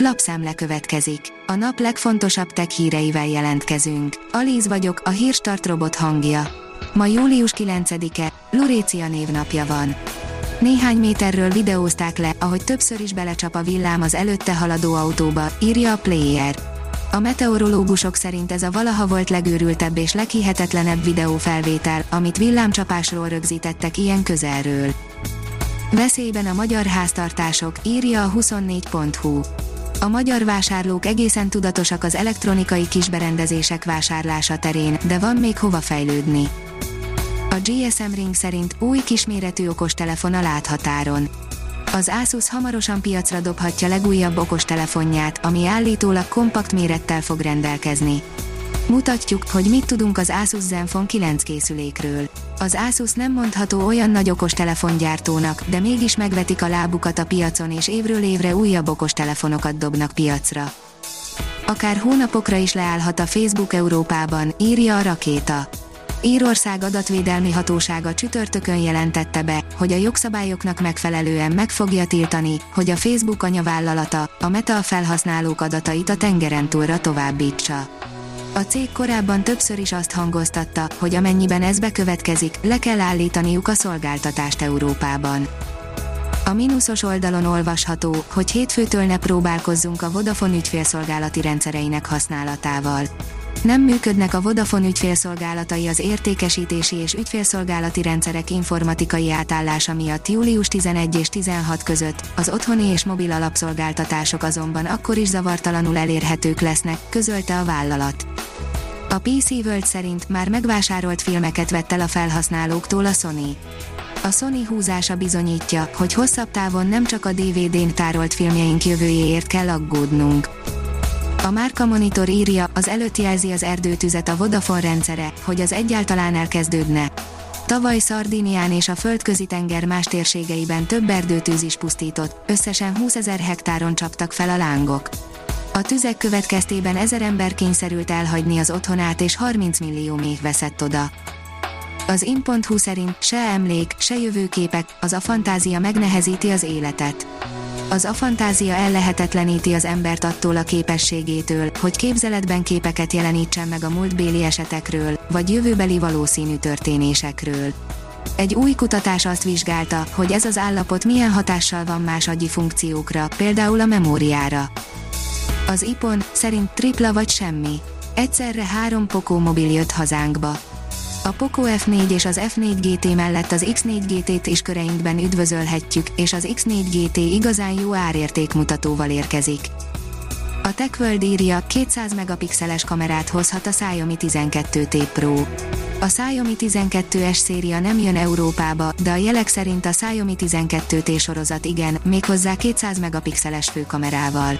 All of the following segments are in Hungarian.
Lapszemle következik. A nap legfontosabb tech híreivel jelentkezünk. Alíz vagyok, a hírstart robot hangja. Ma július 9-e, Lurécia névnapja van. Néhány méterről videózták le, ahogy többször is belecsap a villám az előtte haladó autóba, írja a Player. A meteorológusok szerint ez a valaha volt legőrültebb és leghihetetlenebb videófelvétel, amit villámcsapásról rögzítettek ilyen közelről. Veszélyben a magyar háztartások, írja a 24.hu. A magyar vásárlók egészen tudatosak az elektronikai kisberendezések vásárlása terén, de van még hova fejlődni. A GSM Ring szerint új kisméretű okostelefon a láthatáron. Az Asus hamarosan piacra dobhatja legújabb okostelefonját, ami állítólag kompakt mérettel fog rendelkezni. Mutatjuk, hogy mit tudunk az Asus Zenfone 9 készülékről. Az Asus nem mondható olyan nagy okostelefongyártónak, de mégis megvetik a lábukat a piacon és évről évre újabb okostelefonokat dobnak piacra. Akár hónapokra is leállhat a Facebook Európában, írja a rakéta. Írország adatvédelmi hatósága csütörtökön jelentette be, hogy a jogszabályoknak megfelelően meg fogja tiltani, hogy a Facebook anyavállalata, a Meta felhasználók adatait a tengeren túlra továbbítsa. A cég korábban többször is azt hangoztatta, hogy amennyiben ez bekövetkezik, le kell állítaniuk a szolgáltatást Európában. A mínuszos oldalon olvasható, hogy hétfőtől ne próbálkozzunk a Vodafone ügyfélszolgálati rendszereinek használatával. Nem működnek a Vodafone ügyfélszolgálatai az értékesítési és ügyfélszolgálati rendszerek informatikai átállása miatt július 11 és 16 között, az otthoni és mobil alapszolgáltatások azonban akkor is zavartalanul elérhetők lesznek, közölte a vállalat. A PC World szerint már megvásárolt filmeket vett el a felhasználóktól a Sony. A Sony húzása bizonyítja, hogy hosszabb távon nem csak a DVD-n tárolt filmjeink jövőjéért kell aggódnunk. A Márka Monitor írja, az előtt jelzi az erdőtüzet a Vodafone rendszere, hogy az egyáltalán elkezdődne. Tavaly Szardinián és a földközi tenger más térségeiben több erdőtűz is pusztított, összesen 20 ezer hektáron csaptak fel a lángok. A tüzek következtében ezer ember kényszerült elhagyni az otthonát és 30 millió még veszett oda. Az in.hu szerint se emlék, se jövőképek, az a fantázia megnehezíti az életet. Az a fantázia ellehetetleníti az embert attól a képességétől, hogy képzeletben képeket jelenítsen meg a múltbéli esetekről, vagy jövőbeli valószínű történésekről. Egy új kutatás azt vizsgálta, hogy ez az állapot milyen hatással van más agyi funkciókra, például a memóriára. Az IPON szerint tripla vagy semmi. Egyszerre három Poco mobil jött hazánkba. A Poco F4 és az F4 GT mellett az X4 GT-t is köreinkben üdvözölhetjük, és az X4 GT igazán jó árértékmutatóval érkezik. A TechWorld írja, 200 megapixeles kamerát hozhat a Xiaomi 12T Pro. A Xiaomi 12S széria nem jön Európába, de a jelek szerint a Xiaomi 12T sorozat igen, méghozzá 200 megapixeles főkamerával.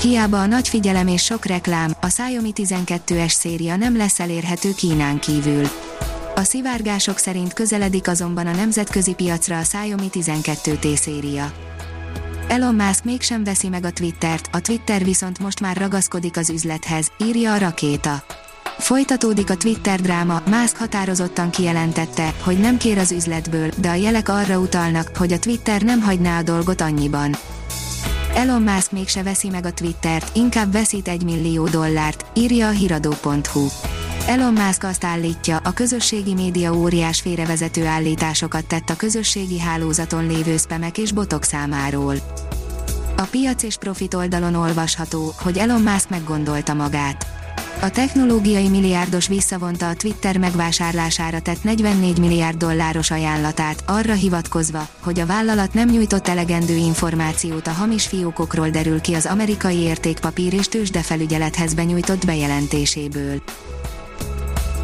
Hiába a nagy figyelem és sok reklám, a Xiaomi 12S széria nem lesz elérhető Kínán kívül. A szivárgások szerint közeledik azonban a nemzetközi piacra a Xiaomi 12T széria. Elon Musk mégsem veszi meg a Twittert, a Twitter viszont most már ragaszkodik az üzlethez, írja a rakéta. Folytatódik a Twitter dráma, Musk határozottan kijelentette, hogy nem kér az üzletből, de a jelek arra utalnak, hogy a Twitter nem hagyná a dolgot annyiban. Elon Musk mégse veszi meg a Twittert, inkább veszít egy millió dollárt, írja a hiradó.hu. Elon Musk azt állítja, a közösségi média óriás félrevezető állításokat tett a közösségi hálózaton lévő spamek és botok számáról. A piac és profit oldalon olvasható, hogy Elon Musk meggondolta magát. A technológiai milliárdos visszavonta a Twitter megvásárlására tett 44 milliárd dolláros ajánlatát, arra hivatkozva, hogy a vállalat nem nyújtott elegendő információt a hamis fiókokról derül ki az amerikai értékpapír és tőzsdefelügyelethez benyújtott bejelentéséből.